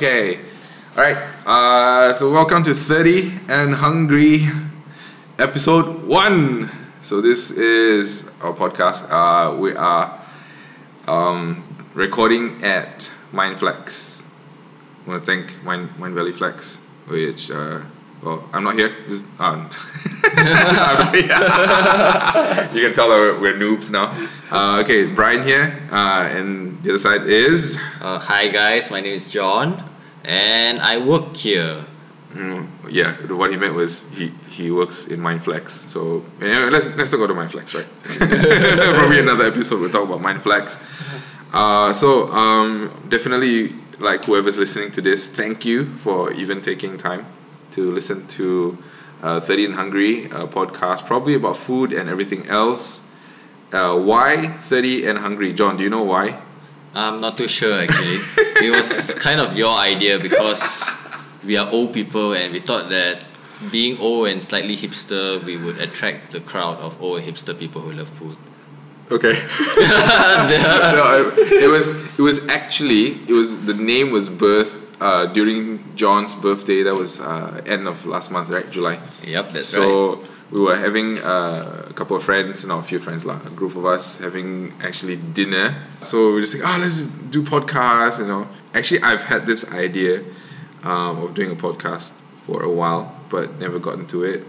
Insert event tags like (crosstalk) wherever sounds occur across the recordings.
Okay. All right. Uh, so welcome to 30 and Hungry, episode one. So this is our podcast. Uh, we are um, recording at Mindflex. I want to thank Mind, Mind Valley Flex, which uh, well, I'm not here. Just, (laughs) um, (laughs) you can tell that we're, we're noobs now. Uh, okay, Brian here, uh, and the other side is. Uh, hi guys, my name is John, and I work here. Mm, yeah, what he meant was he, he works in Mindflex. So anyway, let's let's talk about Mindflex, right? (laughs) Probably another episode we'll talk about Mindflex. Uh, so um, definitely, like whoever's listening to this, thank you for even taking time to listen to uh, 30 and Hungry uh, podcast, probably about food and everything else. Uh, why 30 and Hungry? John, do you know why? I'm not too sure actually. (laughs) it was kind of your idea because we are old people and we thought that being old and slightly hipster, we would attract the crowd of old hipster people who love food. Okay. (laughs) (laughs) no, it was it was actually it was the name was birth uh, during John's birthday. That was uh, end of last month, right? July. Yep, that's so right. We were having uh, a couple of friends, not a few friends, like a group of us having actually dinner. So we just like, oh, let's do podcasts. You know, actually, I've had this idea um, of doing a podcast for a while, but never got into it.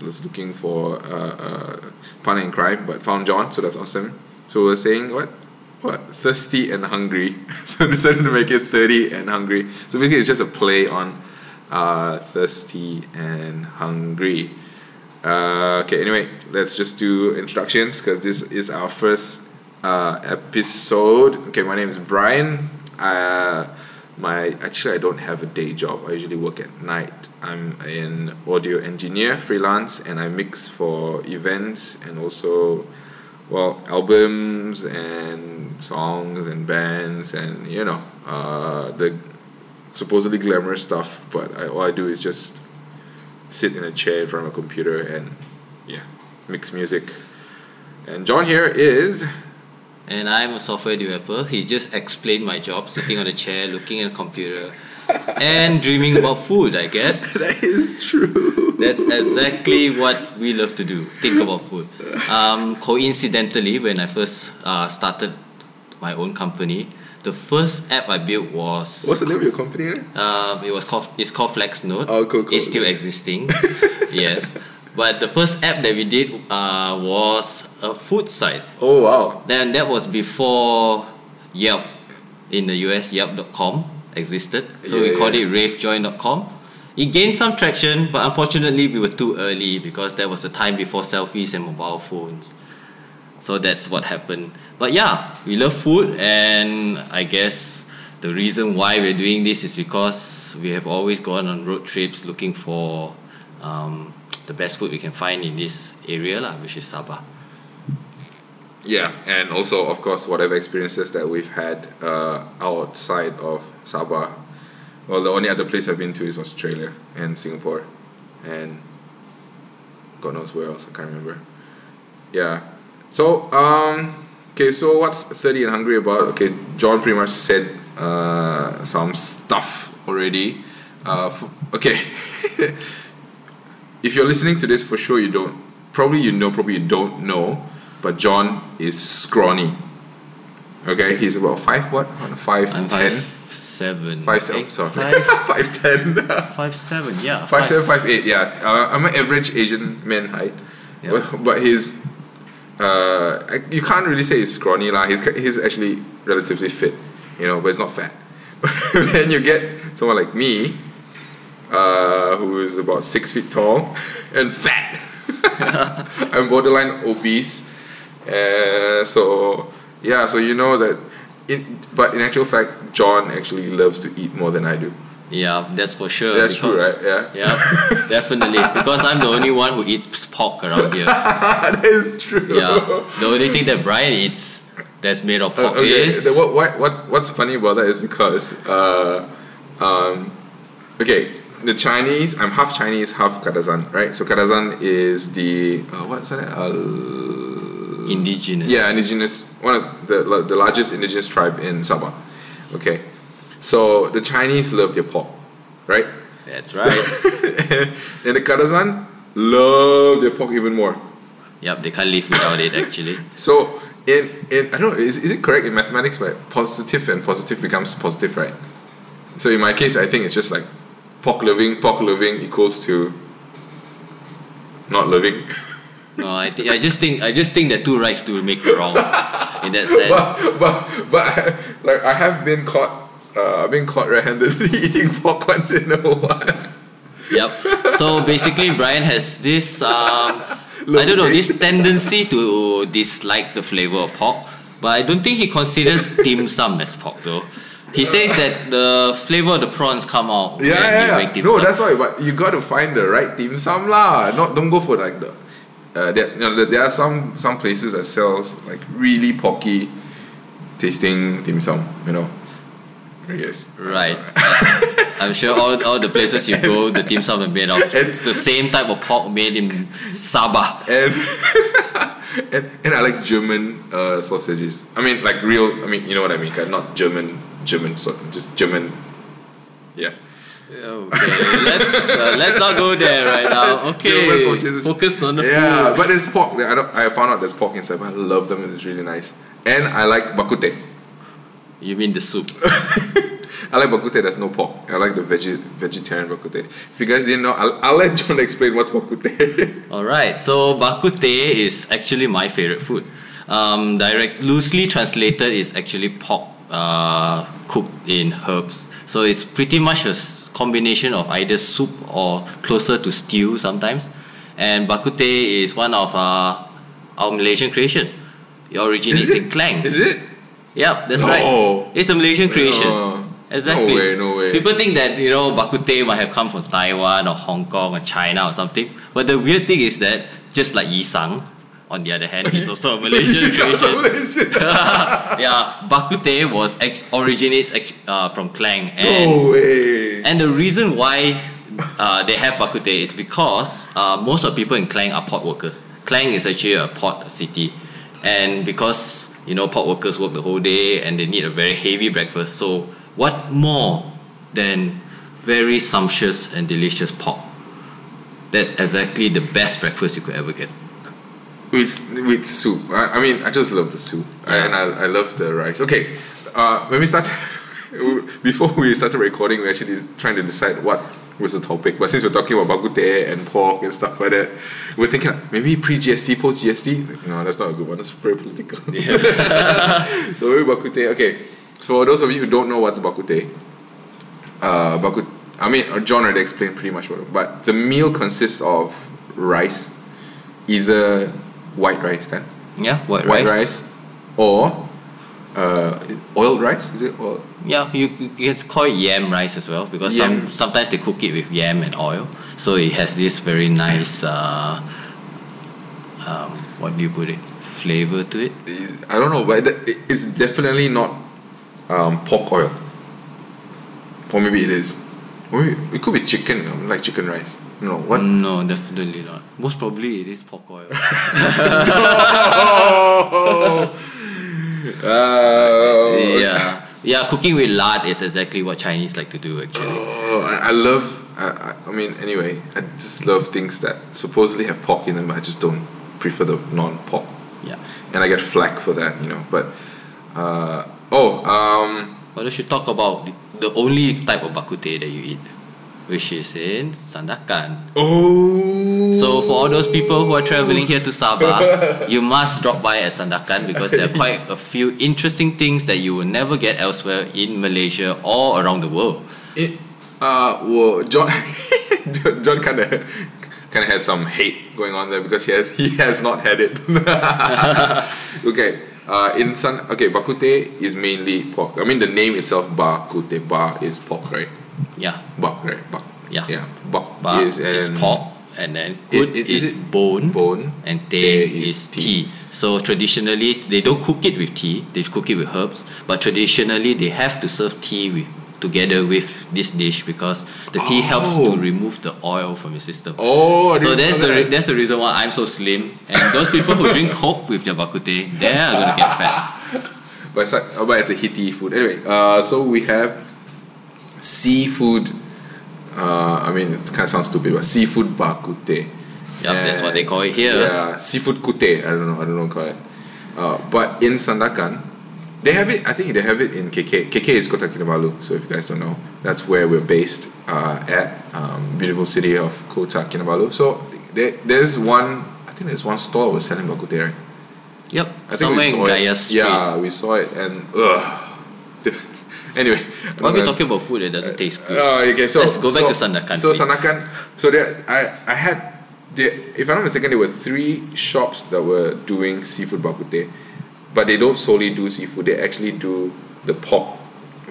I was looking for a partner in crime, but found John, so that's awesome. So we we're saying what what thirsty and hungry. (laughs) so I decided to make it thirty and hungry. So basically, it's just a play on uh, thirsty and hungry. Uh, okay, anyway, let's just do introductions because this is our first uh, episode. Okay, my name is Brian. Uh, my actually I don't have a day job. I usually work at night. I'm an audio engineer, freelance, and I mix for events and also well albums and songs and bands and you know uh, the supposedly glamorous stuff but I, all I do is just sit in a chair in front of a computer and yeah mix music and John here is and I'm a software developer. He just explained my job, sitting on a chair, looking at a computer, and dreaming about food. I guess (laughs) that is true. That's exactly what we love to do. Think about food. Um, coincidentally, when I first uh, started my own company, the first app I built was. What's the name of your company? Uh, it was called. It's called FlexNote. Oh, cool, cool. It's still existing. (laughs) yes. But the first app that we did uh, was a food site. Oh wow! Then that was before Yelp in the US. Yelp.com existed, so yeah, we called yeah. it RaveJoin.com. It gained some traction, but unfortunately we were too early because that was the time before selfies and mobile phones. So that's what happened. But yeah, we love food, and I guess the reason why we're doing this is because we have always gone on road trips looking for. Um, the best food we can find in this area lah, which is Sabah. Yeah, and also of course whatever experiences that we've had uh, outside of Sabah. Well, the only other place I've been to is Australia and Singapore, and God knows where else I can't remember. Yeah, so um, okay, so what's thirty and hungry about? Okay, John pretty much said uh, some stuff already. Uh, f- okay. (laughs) if you're listening to this, for sure you don't. Probably you know, probably you don't know. But John is scrawny. Okay, he's about five what? Five I'm ten. Five seven. Five seven. Eight, sorry. Five, (laughs) five ten. five seven. Yeah. Five, five seven. Five eight. Yeah. Uh, I'm an average Asian man height. Yeah. But, but he's. Uh, you can't really say he's scrawny lah. He's he's actually relatively fit, you know, but it's not fat. (laughs) then you get someone like me, uh, who is about six feet tall and fat. (laughs) I'm borderline obese, uh, so yeah, so you know that. In, but in actual fact, John actually loves to eat more than I do. Yeah, that's for sure. That's true, right? Yeah. Yeah, (laughs) definitely. Because I'm the only one who eats pork around here. (laughs) that is true. Yeah. The only thing that Brian eats that's made of pork uh, okay. is. what, what, what, what's funny about that is because, uh, um, okay, the Chinese, I'm half Chinese, half Kadazan, right? So Kadazan is the uh, what's that? Uh, indigenous. Yeah, indigenous. One of the the largest indigenous tribe in Sabah. Okay, So the Chinese love their pork, right? That's right. (laughs) and the Kadazan love their pork even more. yep, they can't live without it actually. (laughs) So in in I don't know is, is it correct in mathematics but positive and positive becomes positive right? So in my case I think it's just like pork loving pork loving equals to not loving. (laughs) No, I think I just think I just think that two rights do make it wrong in that sense. but but but I, like I have been caught uh, I've been caught red-handedly (laughs) eating pork once in a while. Yep. So basically, Brian has this um, I don't know this tendency to dislike the flavor of pork, but I don't think he considers dim sum as pork though. He says that the flavor of the prawns come out Yeah, yeah, yeah. No, sum. that's why. But you got to find the right dim sum lah. Not don't go for like the. Uh, there, you know, there are some some places that sells like really porky tasting dim sum. You know. Yes. Right. (laughs) I'm sure all, all the places you go, the dim sum are made of it's the same type of pork made in Sabah. And (laughs) and, and I like German uh, sausages. I mean, like real. I mean, you know what I mean. Not German German, so just German. Yeah. Okay, let's uh, let's not go there right now. (laughs) Okay, sausages. focus on the Yeah, food. Yeah, but there's pork. I don't. I found out there's pork inside. But I love them. and It's really nice. And I like bakute. You mean the soup? (laughs) I like bakute. There's no pork. I like the veggie vegetarian bakute. If you guys didn't know, I'll, I'll let John explain what's bakute. (laughs) All right. So bakute is actually my favorite food. Um, direct, loosely translated, is actually pork uh, cooked in herbs. So it's pretty much a combination of either soup or closer to stew sometimes. And bakute is one of uh, our Malaysian creation. It originates in Klang. Is it? Yep, that's No. right. It's a Malaysian creation. No. Exactly. No way, no way. People think that you know bakute might have come from Taiwan or Hong Kong or China or something. But the weird thing is that just like Yisang, on the other hand, is also a Malaysian (laughs) creation. Malaysian. (laughs) yeah, bakute was originates uh, from Klang, and No way. and the reason why uh, they have bakute is because uh, most of the people in Klang are port workers. Klang is actually a port city, and because you know port workers work the whole day and they need a very heavy breakfast. So what more than very sumptuous and delicious pork? That's exactly the best breakfast you could ever get. with with soup. I, I mean, I just love the soup, Yeah. and I, I love the rice. Okay, uh, when we start, (laughs) before we started recording, we actually trying to decide what was the topic. But since we're talking about bakute and pork and stuff like that, we're thinking maybe pre GST, post GST. No, that's not a good one. That's very political. (laughs) so maybe bakute. Okay, for those of you who don't know what's bakute, uh, bakut. I mean, uh, John already explained pretty much what. But the meal consists of rice, either white rice, kan? Yeah, white, White rice. rice, or uh, oiled rice. Is it? Or Yeah, you, you can call it yam rice as well because some sometimes they cook it with yam and oil, so it has this very nice. Uh, um, what do you put it? Flavor to it. I don't know, but it's definitely not um, pork oil. Or maybe it is. Maybe it could be chicken, like chicken rice. No, what? No, definitely not. Most probably it is pork oil. (laughs) (laughs) Uh, yeah, yeah. Cooking with lard is exactly what Chinese like to do. Actually, Oh, I, I love. I, I, mean, anyway, I just love things that supposedly have pork in them. But I just don't prefer the non-pork, yeah. and I get flack for that, you know. But uh, oh, um, But we should talk about the, the only type of bakute that you eat, which is in Sandakan. oh. So for all those people who are traveling here to Sabah, (laughs) you must drop by at Sandakan because there are quite a few interesting things that you will never get elsewhere in Malaysia or around the world. It, uh, well, John, (laughs) John kind of, kind of has some hate going on there because he has he has not had it. (laughs) okay, uh, in San, okay, bakute is mainly pork. I mean, the name itself, bakute, ba is pork, right? Yeah, Bak, right? Bak. Yeah. Yeah. Bak, but is, is pork and then kut it- is, is it bone, bone, and te te is is tea. tea. So traditionally they don't cook it with tea; they cook it with herbs. But traditionally they have to serve tea with together with this dish because the tea helps to Oh. remove the oil from your system. Oh, So that's the re- that's the reason why I'm so slim. And those people who drink (laughs) coke with their bakute, they are gonna get fat. But it's, like, oh, but it's a heaty food. Anyway, uh, so we have seafood. Uh, I mean, it kind of sounds stupid, but seafood bakute. Yep, that's what they call it here. Yeah, seafood kute. I don't know. I don't know call it. Uh, but in Sandakan, they have it. I think they have it in KK. KK is Kota Kinabalu. So if you guys don't know, that's where we're based uh, at. Um, beautiful city of Kota Kinabalu. So there, there's one. I think there's one store was selling bakute. Right? Yep, I think somewhere we in saw Gaya it. Street. Yeah, we saw it, and ugh. (laughs) anyway, Why are we talking about food that doesn't taste good? Oh, okay. So Let's go back so, to Sandakan, So please. Sandakan. So there, I I had, there, if I'm not mistaken, there were three shops that were doing seafood bakute, but they don't solely do seafood. They actually do the pork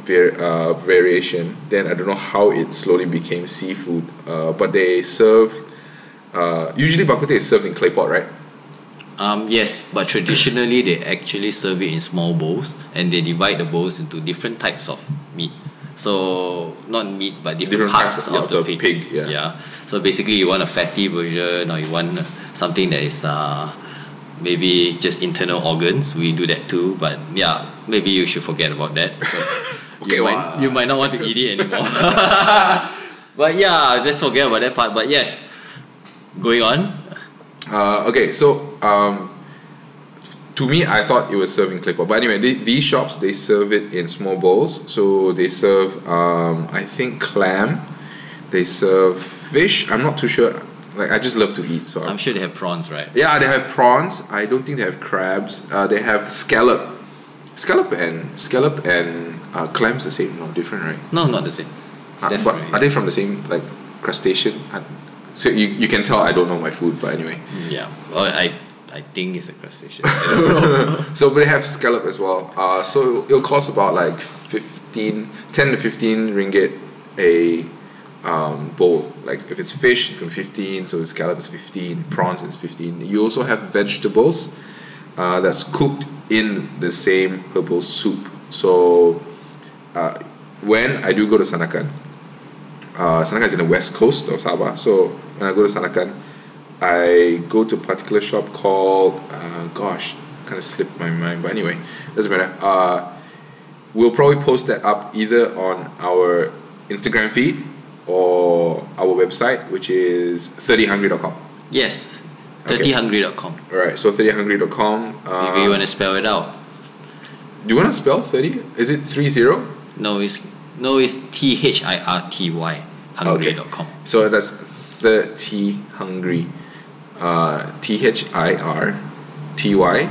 var- uh, variation. Then I don't know how it slowly became seafood. Uh, but they serve. Uh, usually bakute is served in clay pot, right? Um, yes, but traditionally they actually serve it in small bowls and they divide the bowls into different types of meat. So not meat, but different, Different parts of, of the, pig. pig, yeah. So basically, you want a fatty version, or you want something that is uh, maybe just internal organs. We do that too, but yeah, maybe you should forget about that because (laughs) Okay, you, might, you might not want to eat it anymore. (laughs) (laughs) but yeah, just forget about that part. But yes, going on. Uh, okay, so um, to me, I thought it was serving clay pot. But anyway, the, these shops they serve it in small bowls. So they serve, um, I think, clam. They serve fish. I'm not too sure. Like I just love to eat. So I'm sure they have prawns, right? yeah, they have prawns. I don't think they have crabs. Uh, they have scallop. Scallop and scallop and uh, clams the same, no different, right? No, not the same. Uh, but are they from the same like crustacean? So you, you can tell I don't know my food, but anyway. Yeah, well, I I think it's a crustacean. (laughs) I don't know. So, but they have scallop as well. Uh, so it'll cost about like 15, 10 to 15 ringgit a um, bowl. Like if it's fish, it's gonna be 15. So scallop is 15. Prawns is 15. You also have vegetables uh, that's cooked in the same herbal soup. So uh, when I do go to Sandakan, uh, Sandakan is in the west coast of Sabah. So when I go to Sandakan, I go to a particular shop called, uh, gosh, kind of slipped my mind. But anyway, doesn't matter. Uh, we'll probably post that up either on our Instagram feed or our website, which is 30hungry.com. yes, Okay. 30hungry.com. Alright, so 30hungry.com. Uh, Maybe you want to spell it out. do you want to spell 30? Is it 30? No, it's no, it's T H I R T Y hungry.com. So that's 30 hungry. Uh, T H I R T Y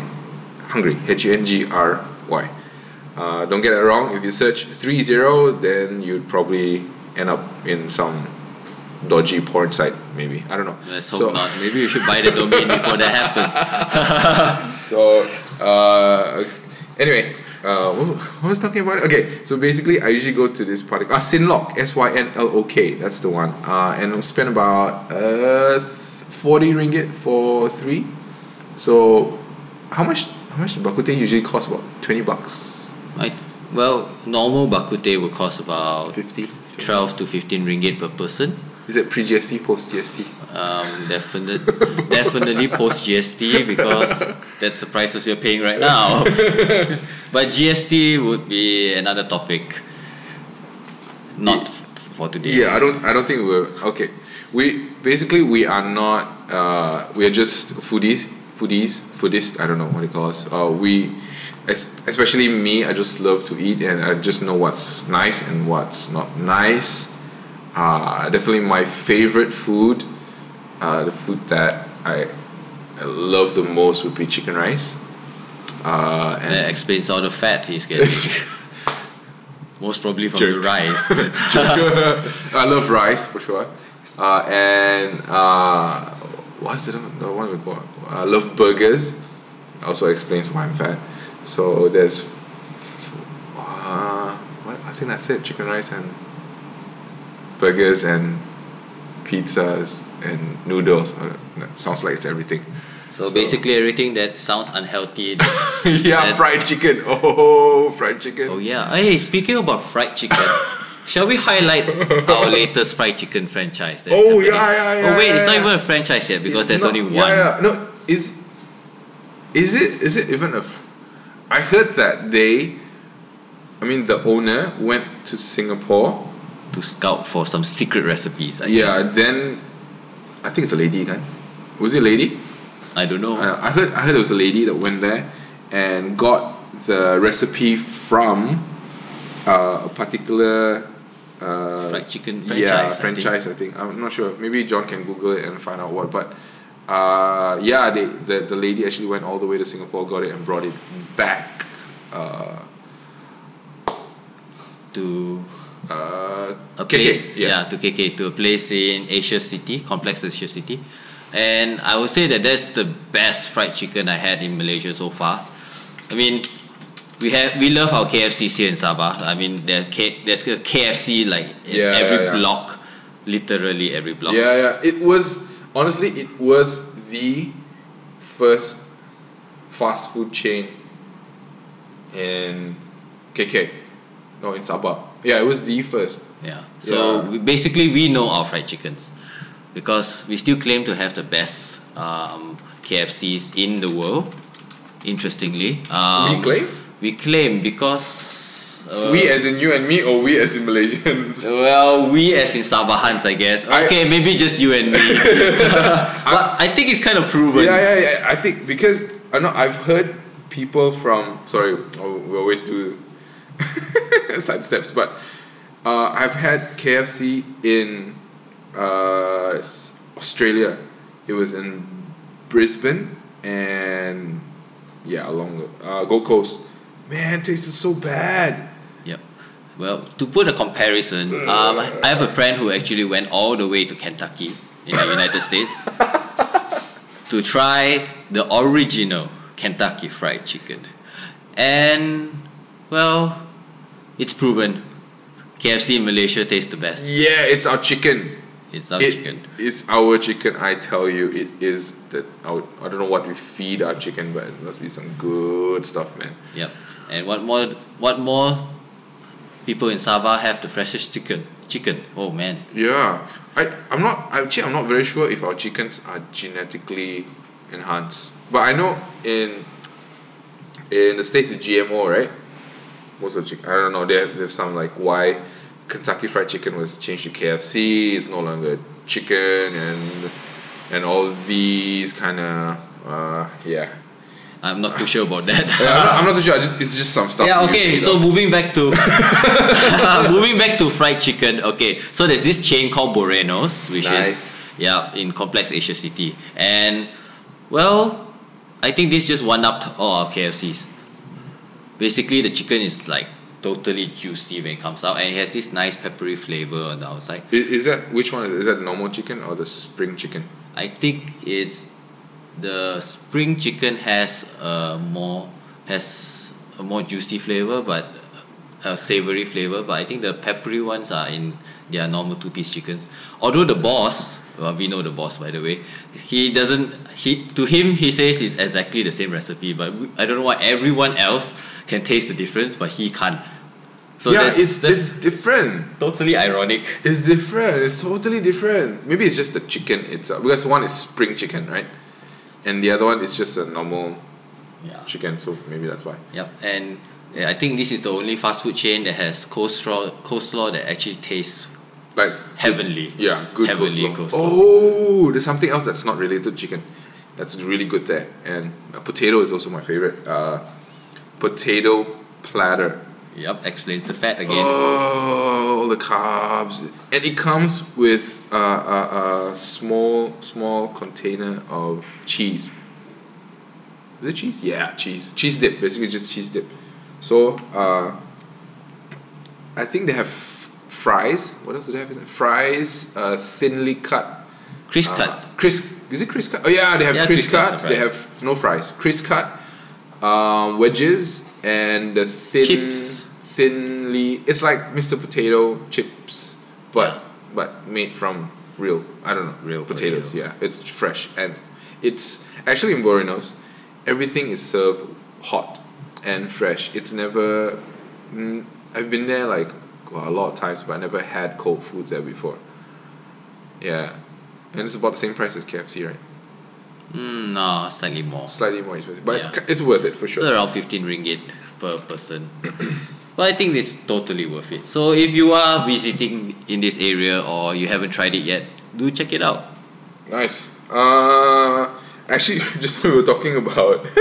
hungry. H U N G R Y. Uh, don't get it wrong. If you search 30, then you'd probably end up in some dodgy porn site, maybe. I don't know. Let's hope so, not. Maybe you should buy the domain before that happens. (laughs) So, uh, anyway, uh, what, what was I talking about? Okay, so basically, I usually go to this product. Ah, Synlok, S Y N L O K. That's the one. Uh, and I'll spend about uh, forty ringgit for three. So, how much? How much bakute usually cost? About twenty bucks. I, well, normal bakute will cost about 50 12 to 15 ringgit per person. Is it pre GST, post GST? Um, definite, (laughs) definitely post GST because that's the prices we're paying right now. (laughs) but GST would be another topic. Not f- for today. Yeah, I don't. I don't think we're okay. We basically we are not. Uh, we are just foodies, foodies, foodists. I don't know what they call us. Uh, we, es- especially me, I just love to eat, and I just know what's nice and what's not nice. Uh, definitely my favorite food, uh, the food that I, I love the most would be chicken rice. Uh, and That explains all the fat he's getting. (laughs) Most probably from the rice. (laughs) (laughs) I love rice for sure. Uh, and uh, what's the, the one we got? I love burgers. Also explains why I'm fat. So there's, uh, what? I think that's it. Chicken rice and burgers and pizzas and noodles. Uh, That sounds like it's everything. So basically everything that sounds unhealthy. (laughs) that's- yeah, that's- fried chicken. Oh, fried chicken. Oh yeah. Hey, speaking about fried chicken, (laughs) shall we highlight our latest fried chicken franchise? Oh, yeah, yeah, yeah, Oh wait, it's yeah, not even a franchise yet because It's there's not- only one. Yeah, yeah. No, is is it is it even a? f- I heard that they, I mean, the owner went to Singapore to scout for some secret recipes. I Yeah, guess. then I think it's a lady kan? Was it a lady? I don't know. I, I heard I heard it was a lady that went there and got the recipe from uh, a particular uh, Fried chicken franchise. yeah I think. franchise. I think. I'm not sure. Maybe John can Google it and find out what. But uh, yeah, they the, the lady actually went all the way to Singapore, got it, and brought it back. Uh, to uh, a KK, place yeah. yeah. to KK to a place in Asia City complex Asia City and I would say that that's the best fried chicken I had in Malaysia so far I mean we have we love our KFCs here in Sabah I mean there K, there's a KFC like in Yeah, every yeah. block literally every block Yeah, yeah. It was honestly, it was the first fast food chain in KK. No, in Sabah. Yeah, it was the first. Yeah. So Yeah. Basically, we know our fried chickens because we still claim to have the best um, KFCs in the world. Interestingly, um, we claim. We claim because uh, we as in you and me, or we as in Malaysians. (laughs) well, we as in Sabahans, I guess. I- Okay, maybe just you and me. (laughs) (laughs) but I think it's kind of proven. Yeah, yeah, yeah. I think because I know I've heard people from. Sorry, we always do (laughs) side steps, but uh, I've had KFC in uh, Australia. It was in Brisbane and yeah, along the uh, Gold Coast. Man, tasted so bad. Yep. Well, to put a comparison, um, I have a friend who actually went all the way to Kentucky in the United (laughs) States to try the original Kentucky Fried Chicken. And, well, it's proven KFC in Malaysia tastes the best. Yeah, it's our chicken. It's our It- chicken. It's our chicken. I tell you, it is that. Our, I don't know what we feed our chicken, but it must be some good stuff, man. Yep. And what more? What more? People in Sabah have the freshest chicken. Chicken. Oh man. Yeah, I I'm not actually I'm not very sure if our chickens are genetically enhanced, but I know in in the states it's GMO, right? Most of the chicken, I don't know. They have, they have some like why Kentucky Fried Chicken was changed to KFC. It's no longer chicken and and all these kind of uh, yeah. I'm not too sure about that. Yeah, I'm, not, I'm not too sure. Just, it's just some stuff. Yeah, okay, so up. moving back to (laughs) (laughs) moving back to fried chicken. Okay, so there's this chain called Borenos, which Nice. is yeah in Complex Asia City, and well, I think this just one upped all our KFCs. Basically, the chicken is like totally juicy when it comes out, and it has this nice peppery flavor on the outside. Is, is that which one is, is that normal chicken or the spring chicken? I think it's the spring chicken has a more has a more juicy flavor, but a savory flavor. But I think the peppery ones are in their normal two piece chickens. Although the boss, well, we know the boss by the way, he doesn't. He to him he says it's exactly the same recipe, but we, I don't know why everyone else can taste the difference, but he can't. So yeah, that's, it's that's it's different. totally ironic. It's different. It's totally different. Maybe it's just the chicken itself because one is spring chicken, right? And the other one is just a normal Yeah. chicken. So maybe that's why. Yep, and yeah, I think this is the only fast food chain that has coleslaw coleslaw that actually tastes Like heavenly. yeah, good Heavenly coleslaw. coleslaw. Oh, there's something else that's not related to chicken. That's really good there. And uh, potato is also my favorite. Uh, potato platter. Yep, explains the fat again. Oh, all the carbs, and it comes with uh, a, a small small container of cheese. Is it cheese? Yeah, cheese. Cheese dip, basically just cheese dip. So uh, I think they have fries. What else do they have? Fries, uh, thinly cut. Crisp uh, cut. Crisp. Is it crisp cut? Oh yeah, they have Yeah, crisp crisp cut cuts. They have no fries. Crisp cut, um, wedges, and the thin, Chips. thinly. It's like Mr. Potato chips, but Yeah. but made from real. I don't know. Real potatoes. potato. Yeah, it's fresh and it's actually in Borinos. Everything is served hot and fresh. It's never. Mm, I've been there like well, a lot of times, but I never had cold food there before. Yeah, and it's about the same price as KFC, right? Mm, no, slightly more. Slightly more expensive, but Yeah. it's it's worth it for sure. It's around 15 ringgit per person. (coughs) But I think it's totally worth it. So if you are visiting in this area or you haven't tried it yet, do check it out. Nice. Uh, actually, (laughs) just (laughs) we were talking about (laughs)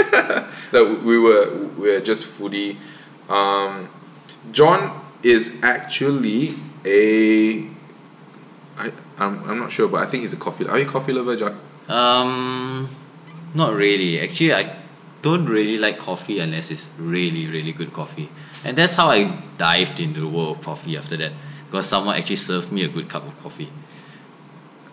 that we were we were just foodie. Um, John is actually a. I I'm, I'm not sure, but I think he's a coffee. Are you a coffee lover, John? Um, not really. Actually, I don't really like coffee unless it's really, really good coffee. And that's how I dived into the world of coffee after that. Because someone actually served me a good cup of coffee.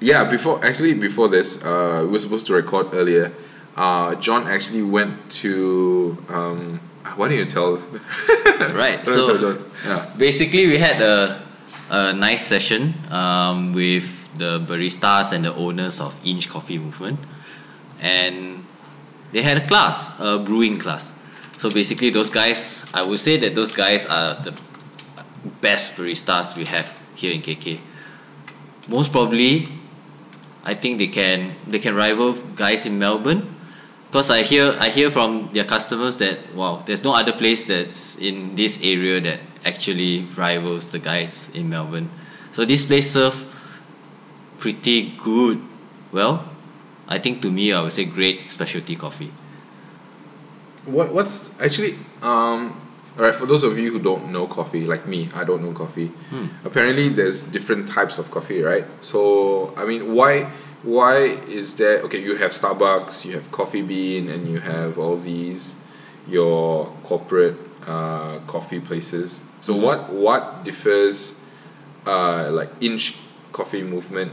Yeah, before actually before this, uh, we were supposed to record earlier. Uh, John actually went to um, why don't you tell? (laughs) right. Why don't you tell So yeah. basically, we had a, a nice session um, with the baristas and the owners of Inch Coffee Movement, and they had a class, a brewing class. So basically, those guys, I would say that those guys are the best baristas we have here in KK. Most probably, I think they can they can rival guys in Melbourne. Because I hear I hear from their customers that wow, there's no other place that's in this area that actually rivals the guys in Melbourne. So this place serve pretty good. Well, I think to me I would say great specialty coffee. What what's actually um all right for those of you who don't know coffee like me I don't know coffee. Apparently there's different types of coffee, right? So I mean why why is there okay you have Starbucks, you have Coffee Bean and you have all these your corporate uh, coffee places. So Mhm. what what differs uh, like inch coffee movement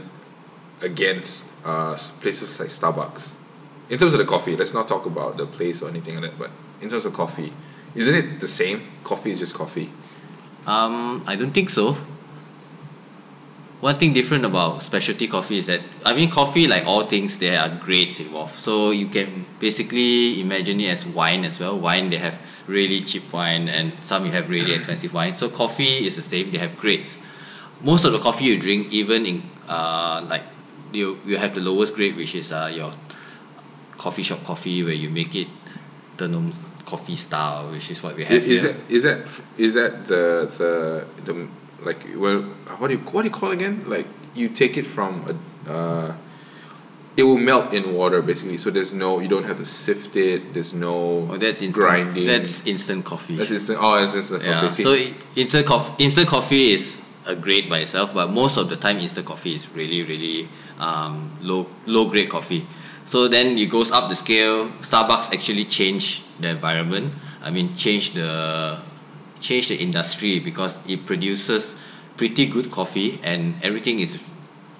against uh, places like Starbucks? In terms of the coffee, let's not talk about the place or anything like that, but in terms of coffee, isn't it the same? Coffee is just coffee. Um, I don't think so. One thing different about specialty coffee is that I mean coffee like all things there are grades involved. So you can basically imagine it as wine as well. Wine they have really cheap wine and some you have really expensive wine. So coffee is the same. They have grades. Most of the coffee you drink, even in uh like you you have the lowest grade which is uh your coffee shop coffee where you make it the coffee style, which is what we have Is here. that is that is that the the the like well what do you what do you call it again? Like you take it from a uh, it will melt in water basically. So there's no you don't have to sift it. There's no Oh, that's instant. grinding. That's instant coffee. that's instant. Oh, it's instant yeah. coffee. See, So instant coffee, instant coffee is a grade by itself, but most of the time instant coffee is really really um, low low grade coffee. So then it goes up the scale. Starbucks actually changed the environment. I mean, change the change the industry because it produces pretty good coffee and everything is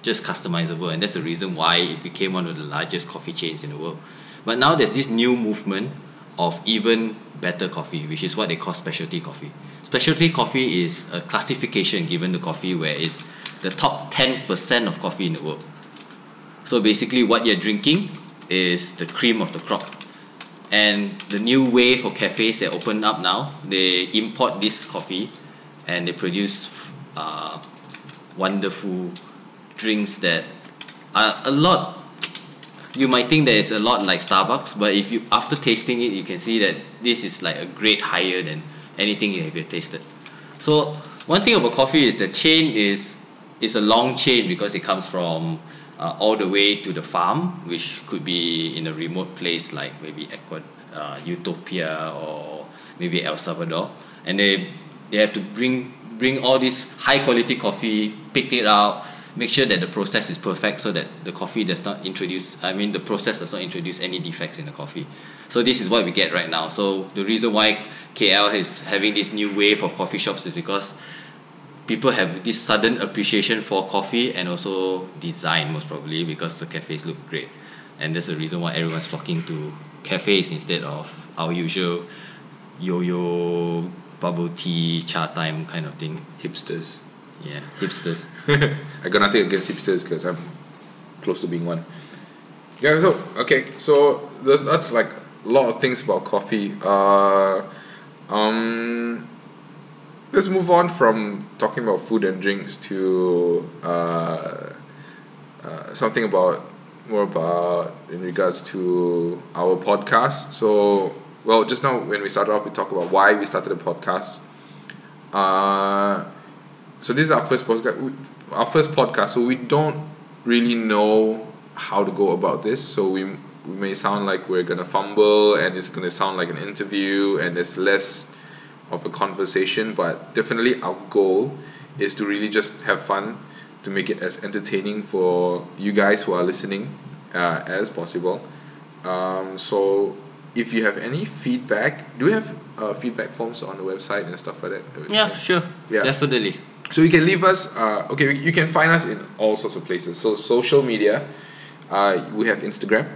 just customizable and that's the reason why it became one of the largest coffee chains in the world. But now there's this new movement of even better coffee, which is what they call specialty coffee. Specialty coffee is a classification given to coffee where it's the top 10% of coffee in the world. So basically, what you're drinking is the cream of the crop. And the new wave for cafes that open up now, they import this coffee and they produce uh, wonderful drinks that are a lot you might think that it's a lot like Starbucks, but if you after tasting it, you can see that this is like a grade higher than anything you have tasted. So one thing about coffee is the chain is is a long chain because it comes from uh, all the way to the farm, which could be in a remote place like maybe Ecuador, uh, Ethiopia or maybe El Salvador, and they they have to bring bring all this high quality coffee, pick it out, make sure that the process is perfect so that the coffee does not introduce I mean the process does not introduce any defects in the coffee. So this is what we get right now. So the reason why KL is having this new wave of coffee shops is because people have this sudden appreciation for coffee and also design most probably because the cafes look great. And that's the reason why everyone's flocking to cafes instead of our usual yo-yo bubble tea Chatime kind of thing. hipsters. Yeah, hipsters. (laughs) I got nothing against hipsters because I'm close to being one. Yeah, so okay, so that's like a lot of things about coffee. Uh, um, let's move on from talking about food and drinks to uh, uh, something about more about in regards to our podcast. So, well, just now when we started off, we talked about why we started the podcast. Uh, so this is our first podcast. Our first podcast. So we don't really know how to go about this. So we we may sound like we're gonna fumble, and it's gonna sound like an interview, and there's less of a conversation. But definitely, our goal is to really just have fun, to make it as entertaining for you guys who are listening uh, as possible. Um, so if you have any feedback, do we have uh, feedback forms on the website and stuff like that? Yeah, sure. Yeah. Definitely. So you can leave us. Uh, okay, you can find us in all sorts of places. So social media, uh, we have Instagram,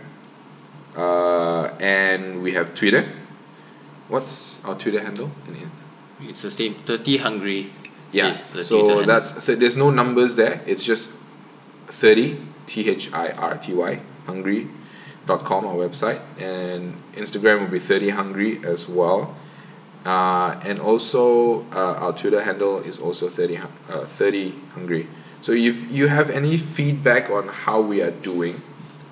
uh, and we have Twitter. What's our Twitter handle? In here? It's the same. Thirty hungry. Yeah. Twitter So handle. that's th- there's no numbers there. It's just thirty T H I R T Y hungry dot com our website and Instagram will be thirty hungry as well. Uh, and also uh, our Twitter handle is also 30, hu- uh, 30 hungry. So if you have any feedback on how we are doing,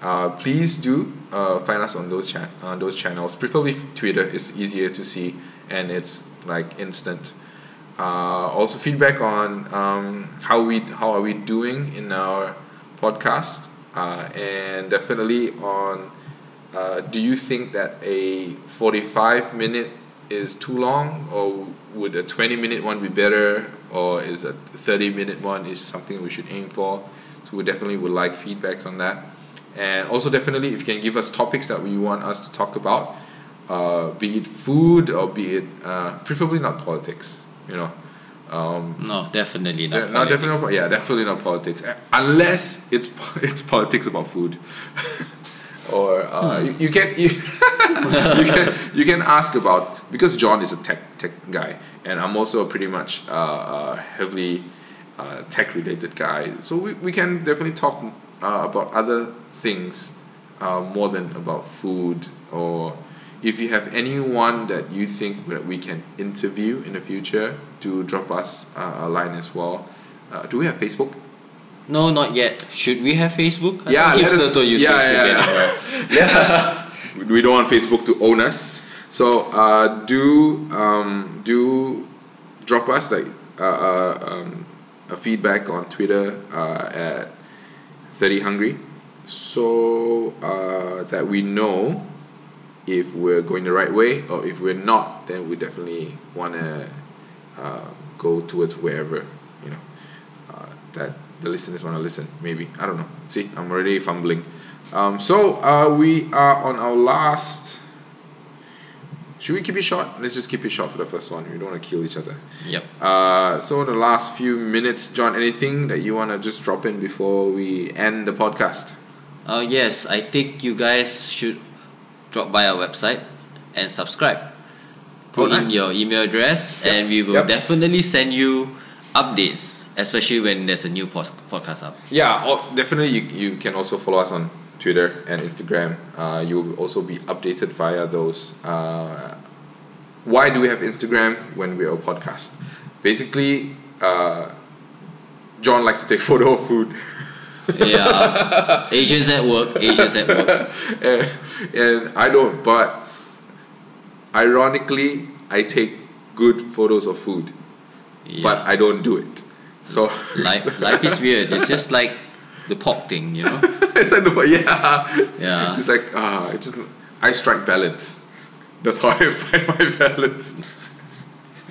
uh, please do uh, find us on those chan- on those channels. Preferably Twitter. It's easier to see and it's like instant. Uh, also feedback on um, how we how are we doing in our podcast uh, and definitely on uh, do you think that a 45 minute is too long or would a 20 minute one be better or is a 30 minute one is something we should aim for so we definitely would like feedbacks on that and also definitely if you can give us topics that we want us to talk about uh, be it food or be it uh, preferably not politics you know um, no, definitely not. no, definitely politics. not. Yeah, definitely not politics. Unless it's (laughs) it's politics about food, (laughs) or uh, you, you can you, (laughs) you can you can ask about because John is a tech tech guy, and I'm also pretty much uh, uh, heavily uh, tech related guy. So we, we can definitely talk uh, about other things uh, more than about food or if you have anyone that you think that we can interview in the future do drop us uh, a line as well uh, do we have facebook No, not yet. Should we have Facebook? I yeah let us, don't use yeah, Facebook yeah, yeah. let (laughs) we don't want facebook to own us so uh, do um, do drop us like uh, uh, um, a feedback on twitter uh, at 30 hungry so uh, that we know if we're going the right way or if we're not then we definitely want to uh, go towards wherever you know. Uh, that the listeners want to listen maybe i don't know. See i'm already fumbling. Um, so uh, we are on our last should we keep it short let's just keep it short for the first one we don't want to kill each other Yep. uh, so in the last few minutes john anything that you want to just drop in before we end the podcast Uh, yes, I think you guys should drop by our website and subscribe. Put Oh, in your email address, Yep. and we will Yep. definitely send you updates, especially when there's a new pos- podcast up. Yeah, or definitely you, you can also follow us on Twitter and Instagram. Uh, you'll also be updated via those. Uh, why do we have Instagram when we're a podcast? Basically, uh, John likes to take (laughs) photo of food. Yeah, Asians at work, Asians at work. (laughs) and, and I don't, but ironically, I take good photos of food, Yeah. but I don't do it. So life, life is weird. It's just like the pork thing, you know. (laughs) it's like the yeah. Yeah. It's like ah, it just I strike balance. That's how (laughs) I find my balance.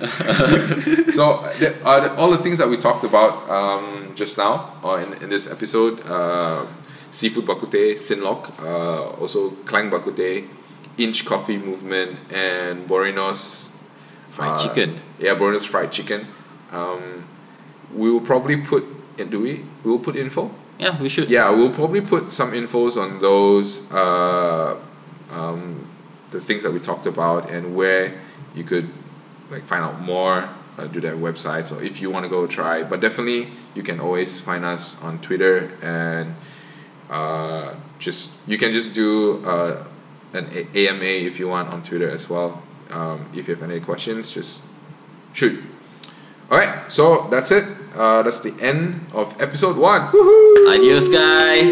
(laughs) so the, uh, the- all the things that we talked about um, just now or in, in this episode, uh, seafood bakute, Synlok, uh, also Klang bakute, Inch Coffee Movement, and Borinos Fried uh, chicken. Yeah, Borinos fried chicken. Um, we will probably put. Do we? We will put info. Yeah, we should. Yeah, we'll probably put some infos on those, uh, um, the things that we talked about, and where you could like find out more. Uh, do their websites, or if you want to go try. But definitely, you can always find us on Twitter, and uh, just you can just do uh, an AMA if you want on Twitter as well. Um, if you have any questions, just shoot. All right, so that's it. Uh, that's the end of episode one. Woohoo! Adios, guys.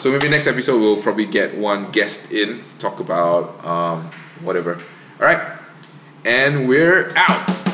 So maybe next episode we'll probably get one guest in to talk about um, whatever. All right, and we're out.